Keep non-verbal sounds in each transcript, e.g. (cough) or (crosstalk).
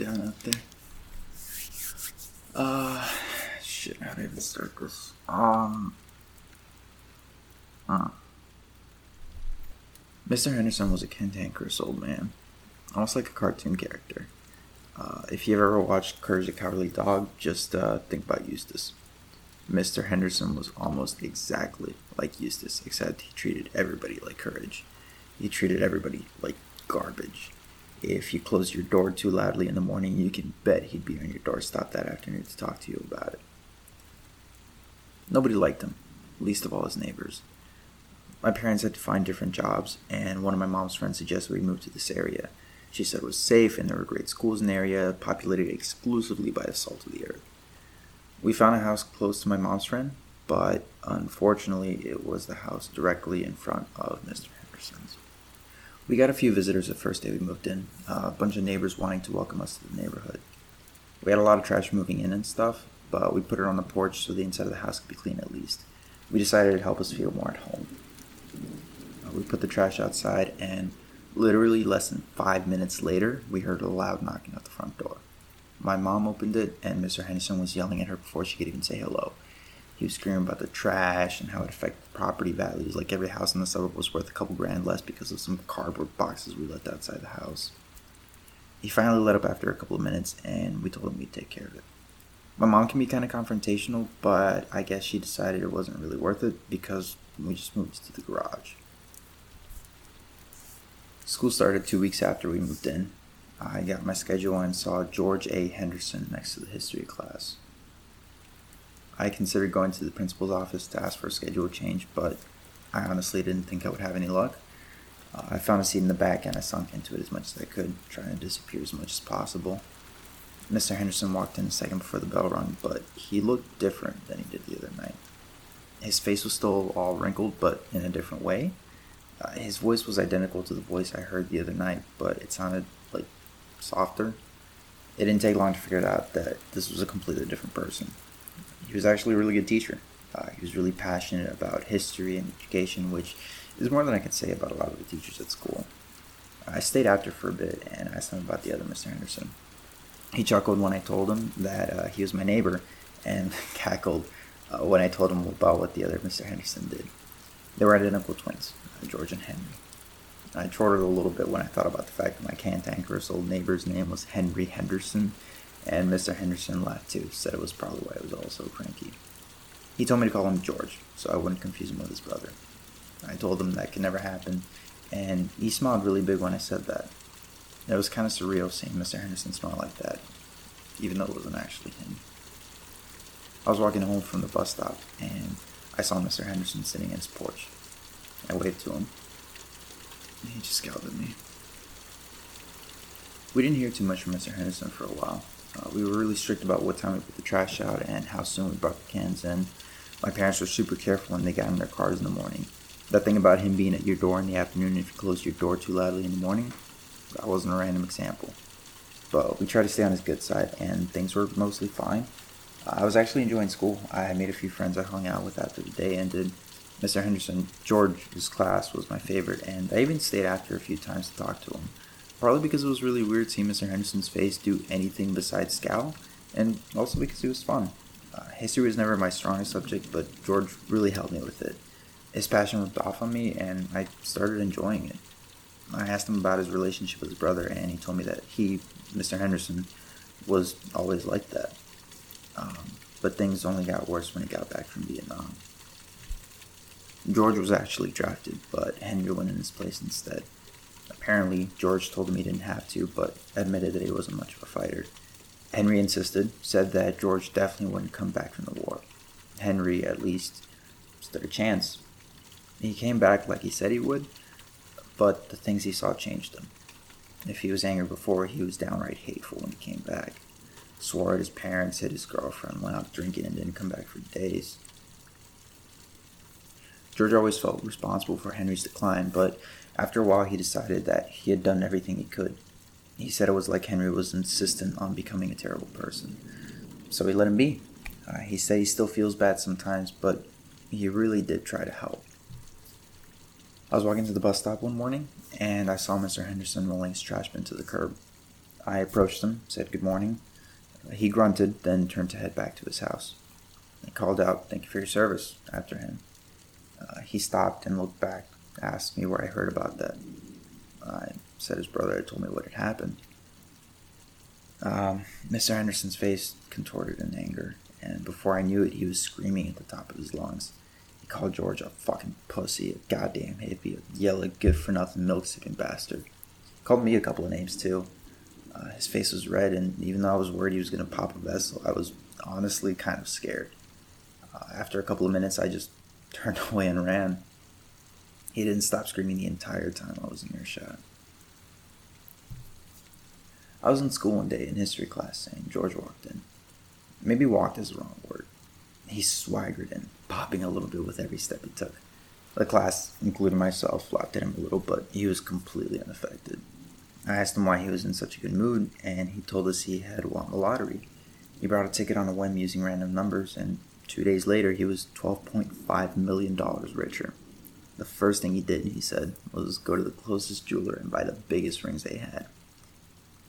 down out there. Uh, shit, how do I even start this? Um, huh. Mr. Henderson was a cantankerous old man, almost like a cartoon character. Uh, if you've ever watched Courage the Cowardly Dog, just uh, think about Eustace. Mr. Henderson was almost exactly like Eustace, except he treated everybody like Courage. He treated everybody like garbage. If you closed your door too loudly in the morning, you can bet he'd be on your doorstep that afternoon to talk to you about it. Nobody liked him, least of all his neighbors. My parents had to find different jobs, and one of my mom's friends suggested we move to this area. She said it was safe and there were great schools in the area, populated exclusively by the salt of the earth. We found a house close to my mom's friend, but unfortunately, it was the house directly in front of Mr. Henderson's. We got a few visitors the first day we moved in, uh, a bunch of neighbors wanting to welcome us to the neighborhood. We had a lot of trash moving in and stuff, but we put it on the porch so the inside of the house could be clean at least. We decided it'd help us feel more at home. Uh, we put the trash outside, and literally less than five minutes later, we heard a loud knocking at the front door. My mom opened it, and Mr. Henderson was yelling at her before she could even say hello. He was screaming about the trash and how it affected property values. Like every house in the suburb was worth a couple grand less because of some cardboard boxes we left outside the house. He finally let up after a couple of minutes, and we told him we'd take care of it. My mom can be kind of confrontational, but I guess she decided it wasn't really worth it because we just moved to the garage. School started two weeks after we moved in. I got my schedule and saw George A. Henderson next to the history class. I considered going to the principal's office to ask for a schedule change, but I honestly didn't think I would have any luck. Uh, I found a seat in the back and I sunk into it as much as I could, trying to disappear as much as possible. Mr. Henderson walked in a second before the bell rung, but he looked different than he did the other night. His face was still all wrinkled, but in a different way. Uh, his voice was identical to the voice I heard the other night, but it sounded like softer. It didn't take long to figure out that this was a completely different person he was actually a really good teacher. Uh, he was really passionate about history and education, which is more than I can say about a lot of the teachers at school. I stayed after for a bit and asked him about the other Mr. Henderson. He chuckled when I told him that uh, he was my neighbor and (laughs) cackled uh, when I told him about what the other Mr. Henderson did. They were identical twins, uh, George and Henry. I chortled a little bit when I thought about the fact that my cantankerous old neighbor's name was Henry Henderson and Mr. Henderson laughed too, said it was probably why I was also cranky. He told me to call him George, so I wouldn't confuse him with his brother. I told him that could never happen, and he smiled really big when I said that. It was kind of surreal seeing Mr. Henderson smile like that, even though it wasn't actually him. I was walking home from the bus stop, and I saw Mr. Henderson sitting in his porch. I waved to him. He just scowled at me. We didn't hear too much from Mr. Henderson for a while. Uh, we were really strict about what time we put the trash out and how soon we brought the cans in. My parents were super careful when they got in their cars in the morning. That thing about him being at your door in the afternoon if you closed your door too loudly in the morning, that wasn't a random example. But we tried to stay on his good side, and things were mostly fine. I was actually enjoying school. I made a few friends I hung out with after the day ended. Mr. Henderson, George's class was my favorite, and I even stayed after a few times to talk to him. Partly because it was really weird seeing Mr. Henderson's face do anything besides scowl, and also because it was fun. Uh, history was never my strongest subject, but George really helped me with it. His passion rubbed off on me, and I started enjoying it. I asked him about his relationship with his brother, and he told me that he, Mr. Henderson, was always like that. Um, but things only got worse when he got back from Vietnam. George was actually drafted, but Henry went in his place instead. Apparently, George told him he didn't have to, but admitted that he wasn't much of a fighter. Henry insisted, said that George definitely wouldn't come back from the war. Henry, at least, stood a chance. He came back like he said he would, but the things he saw changed him. If he was angry before, he was downright hateful when he came back. Swore at his parents, hit his girlfriend, went out drinking, and didn't come back for days. George always felt responsible for Henry's decline, but after a while, he decided that he had done everything he could. He said it was like Henry was insistent on becoming a terrible person. So he let him be. Uh, he said he still feels bad sometimes, but he really did try to help. I was walking to the bus stop one morning, and I saw Mr. Henderson rolling his trash bin to the curb. I approached him, said good morning. He grunted, then turned to head back to his house. I called out, Thank you for your service, after him. Uh, he stopped and looked back, asked me where I heard about that. I said his brother had told me what had happened. Um, Mr. Henderson's face contorted in anger, and before I knew it, he was screaming at the top of his lungs. He called George a fucking pussy, a goddamn hippie, a yellow, good for nothing, milk sipping bastard. He called me a couple of names too. Uh, his face was red, and even though I was worried he was going to pop a vessel, I was honestly kind of scared. Uh, after a couple of minutes, I just turned (laughs) away and ran. He didn't stop screaming the entire time I was in earshot. I was in school one day in history class, and George walked in. Maybe walked is the wrong word. He swaggered in, popping a little bit with every step he took. The class, including myself, laughed at him a little, but he was completely unaffected. I asked him why he was in such a good mood, and he told us he had won the lottery. He brought a ticket on a whim using random numbers, and two days later he was $12.5 million richer. The first thing he did, he said, was go to the closest jeweler and buy the biggest rings they had.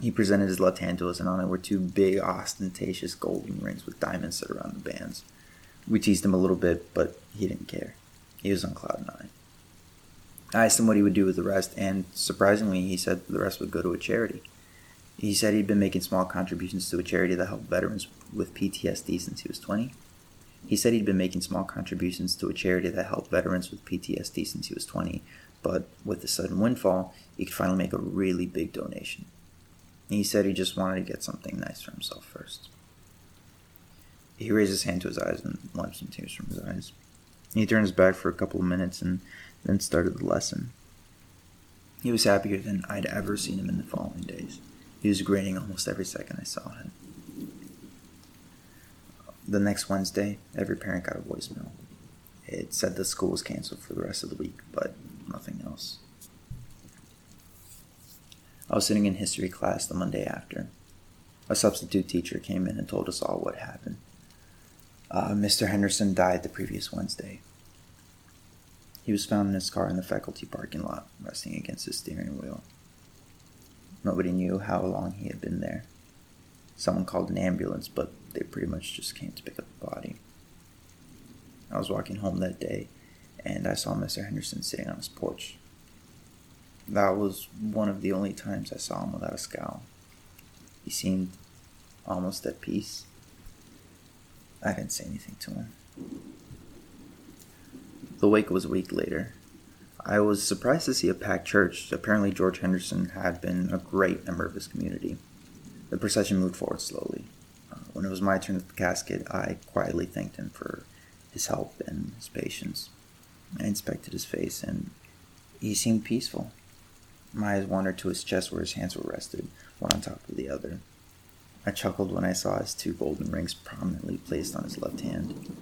He presented his left hand to us, and on it were two big, ostentatious golden rings with diamonds set around the bands. We teased him a little bit, but he didn't care. He was on cloud nine. I asked him what he would do with the rest, and surprisingly, he said the rest would go to a charity. He said he'd been making small contributions to a charity that helped veterans with PTSD since he was 20. He said he'd been making small contributions to a charity that helped veterans with PTSD since he was 20, but with the sudden windfall, he could finally make a really big donation. He said he just wanted to get something nice for himself first. He raised his hand to his eyes and wiped some tears from his eyes. He turned his back for a couple of minutes and then started the lesson. He was happier than I'd ever seen him in the following days. He was grinning almost every second I saw him. The next Wednesday, every parent got a voicemail. It said the school was canceled for the rest of the week, but nothing else. I was sitting in history class the Monday after. A substitute teacher came in and told us all what happened. Uh, Mr. Henderson died the previous Wednesday. He was found in his car in the faculty parking lot, resting against his steering wheel. Nobody knew how long he had been there. Someone called an ambulance, but they pretty much just came to pick up the body. I was walking home that day, and I saw Mr. Henderson sitting on his porch, that was one of the only times I saw him without a scowl. He seemed almost at peace. I didn't say anything to him. The wake was a week later. I was surprised to see a packed church. Apparently, George Henderson had been a great member of his community. The procession moved forward slowly. Uh, when it was my turn at the casket, I quietly thanked him for his help and his patience. I inspected his face, and he seemed peaceful. My eyes wandered to his chest where his hands were rested, one on top of the other. I chuckled when I saw his two golden rings prominently placed on his left hand.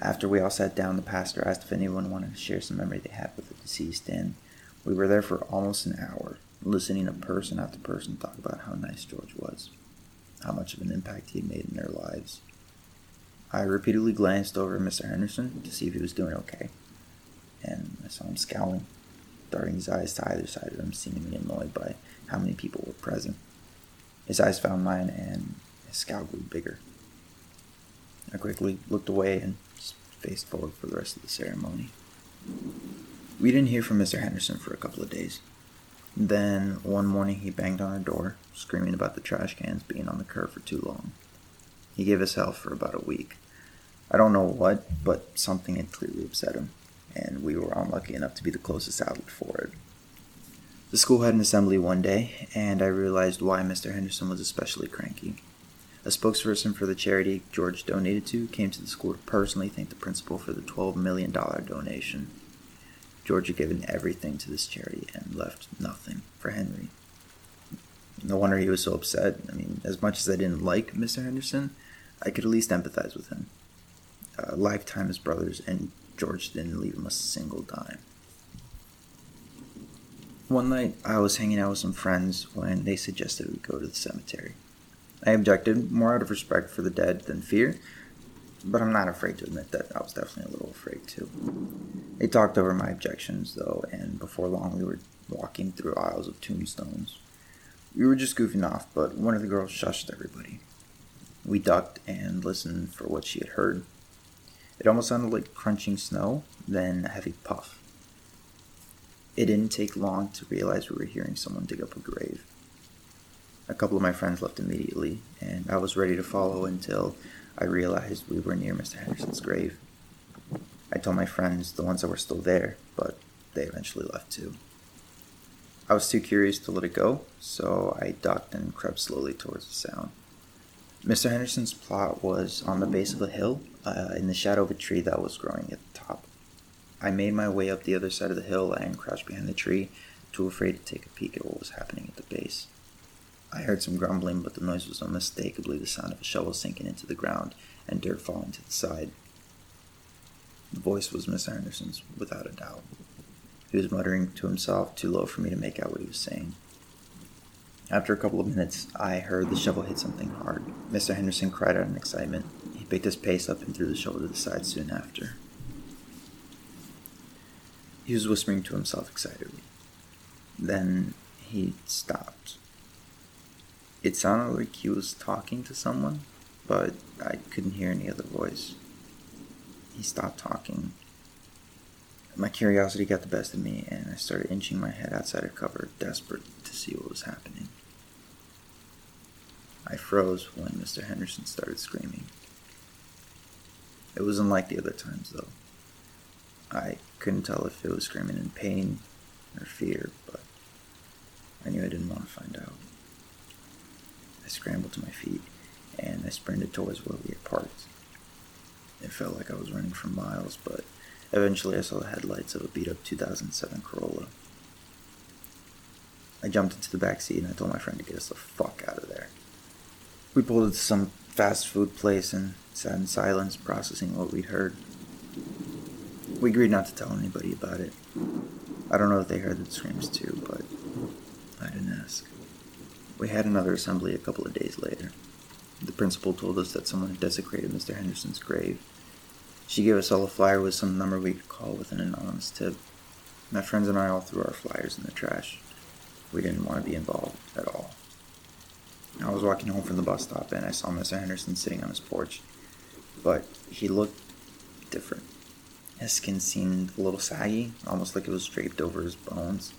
After we all sat down, the pastor asked if anyone wanted to share some memory they had with the deceased, and we were there for almost an hour, listening to person after person talk about how nice George was, how much of an impact he had made in their lives. I repeatedly glanced over at Mr. Henderson to see if he was doing okay, and I saw him scowling darting his eyes to either side of him, seemingly annoyed by how many people were present. His eyes found mine, and his scowl grew bigger. I quickly looked away and faced forward for the rest of the ceremony. We didn't hear from Mr. Henderson for a couple of days. Then, one morning, he banged on our door, screaming about the trash cans being on the curb for too long. He gave us hell for about a week. I don't know what, but something had clearly upset him and we were unlucky enough to be the closest outlet for it. The school had an assembly one day, and I realized why Mr. Henderson was especially cranky. A spokesperson for the charity George donated to came to the school to personally thank the principal for the $12 million donation. George had given everything to this charity and left nothing for Henry. No wonder he was so upset. I mean, as much as I didn't like Mr. Henderson, I could at least empathize with him. A lifetime as brothers, and George didn't leave him a single dime. One night, I was hanging out with some friends when they suggested we go to the cemetery. I objected, more out of respect for the dead than fear, but I'm not afraid to admit that I was definitely a little afraid too. They talked over my objections, though, and before long we were walking through aisles of tombstones. We were just goofing off, but one of the girls shushed everybody. We ducked and listened for what she had heard. It almost sounded like crunching snow, then a heavy puff. It didn't take long to realize we were hearing someone dig up a grave. A couple of my friends left immediately, and I was ready to follow until I realized we were near Mr. Henderson's grave. I told my friends, the ones that were still there, but they eventually left too. I was too curious to let it go, so I ducked and crept slowly towards the sound. Mr. Henderson's plot was on the base of a hill, uh, in the shadow of a tree that was growing at the top. I made my way up the other side of the hill and crouched behind the tree, too afraid to take a peek at what was happening at the base. I heard some grumbling, but the noise was unmistakably the sound of a shovel sinking into the ground and dirt falling to the side. The voice was Mr. Henderson's, without a doubt. He was muttering to himself, too low for me to make out what he was saying. After a couple of minutes, I heard the shovel hit something hard. Mr. Henderson cried out in excitement. He picked his pace up and threw the shovel to the side soon after. He was whispering to himself excitedly. Then he stopped. It sounded like he was talking to someone, but I couldn't hear any other voice. He stopped talking. My curiosity got the best of me, and I started inching my head outside of cover, desperate to see what was happening. I froze when Mr. Henderson started screaming. It wasn't like the other times, though. I couldn't tell if it was screaming in pain or fear, but I knew I didn't want to find out. Scrambled to my feet and I sprinted towards where we had parked. It felt like I was running for miles, but eventually I saw the headlights of a beat up 2007 Corolla. I jumped into the back seat and I told my friend to get us the fuck out of there. We pulled into some fast food place and sat in silence, processing what we'd heard. We agreed not to tell anybody about it. I don't know if they heard the screams too, but I didn't ask. We had another assembly a couple of days later. The principal told us that someone had desecrated Mr. Henderson's grave. She gave us all a flyer with some number we could call with an anonymous tip. My friends and I all threw our flyers in the trash. We didn't want to be involved at all. I was walking home from the bus stop and I saw Mr. Henderson sitting on his porch, but he looked different. His skin seemed a little saggy, almost like it was draped over his bones.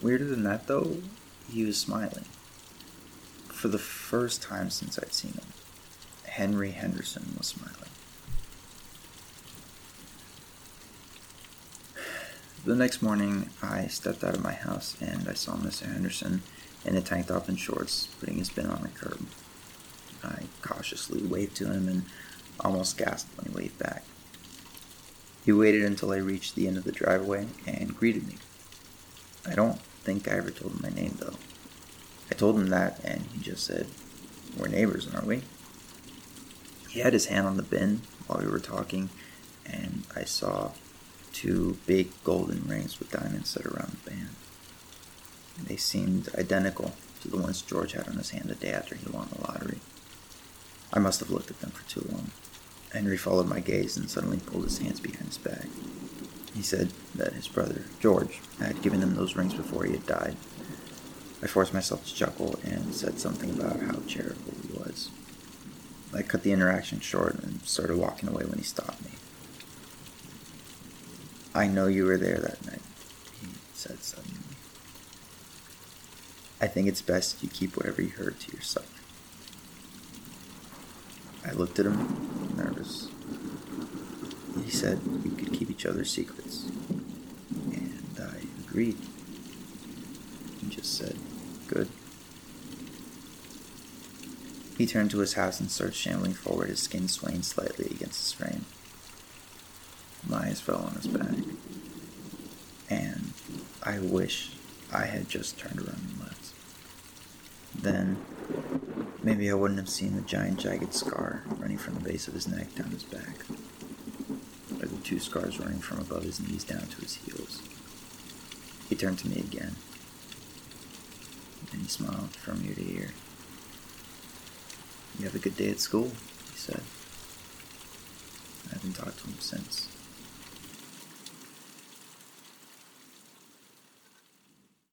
Weirder than that, though, he was smiling. For the first time since I'd seen him, Henry Henderson was smiling. The next morning, I stepped out of my house and I saw Mr. Henderson in a tank top and shorts putting his bin on the curb. I cautiously waved to him and almost gasped when he waved back. He waited until I reached the end of the driveway and greeted me. I don't think I ever told him my name, though. I told him that, and he just said, We're neighbors, aren't we? He had his hand on the bin while we were talking, and I saw two big golden rings with diamonds set around the band. They seemed identical to the ones George had on his hand the day after he won the lottery. I must have looked at them for too long. Henry followed my gaze and suddenly pulled his hands behind his back. He said that his brother, George, had given him those rings before he had died. I forced myself to chuckle and said something about how charitable he was. I cut the interaction short and started walking away when he stopped me. I know you were there that night, he said suddenly. I think it's best you keep whatever you heard to yourself. I looked at him, nervous. He said we could keep each other's secrets. And I agreed. He just said, Good. He turned to his house and started shambling forward, his skin swaying slightly against his frame. My eyes fell on his back. And I wish I had just turned around and left. Then, maybe I wouldn't have seen the giant jagged scar running from the base of his neck down his back the two scars running from above his knees down to his heels. He turned to me again, and he smiled from ear to ear. You have a good day at school, he said. I haven't talked to him since.